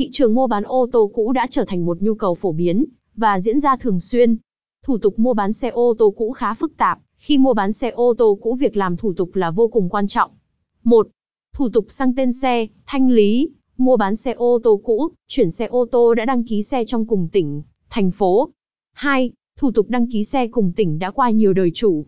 thị trường mua bán ô tô cũ đã trở thành một nhu cầu phổ biến và diễn ra thường xuyên. Thủ tục mua bán xe ô tô cũ khá phức tạp, khi mua bán xe ô tô cũ việc làm thủ tục là vô cùng quan trọng. 1. Thủ tục sang tên xe, thanh lý, mua bán xe ô tô cũ, chuyển xe ô tô đã đăng ký xe trong cùng tỉnh, thành phố. 2. Thủ tục đăng ký xe cùng tỉnh đã qua nhiều đời chủ.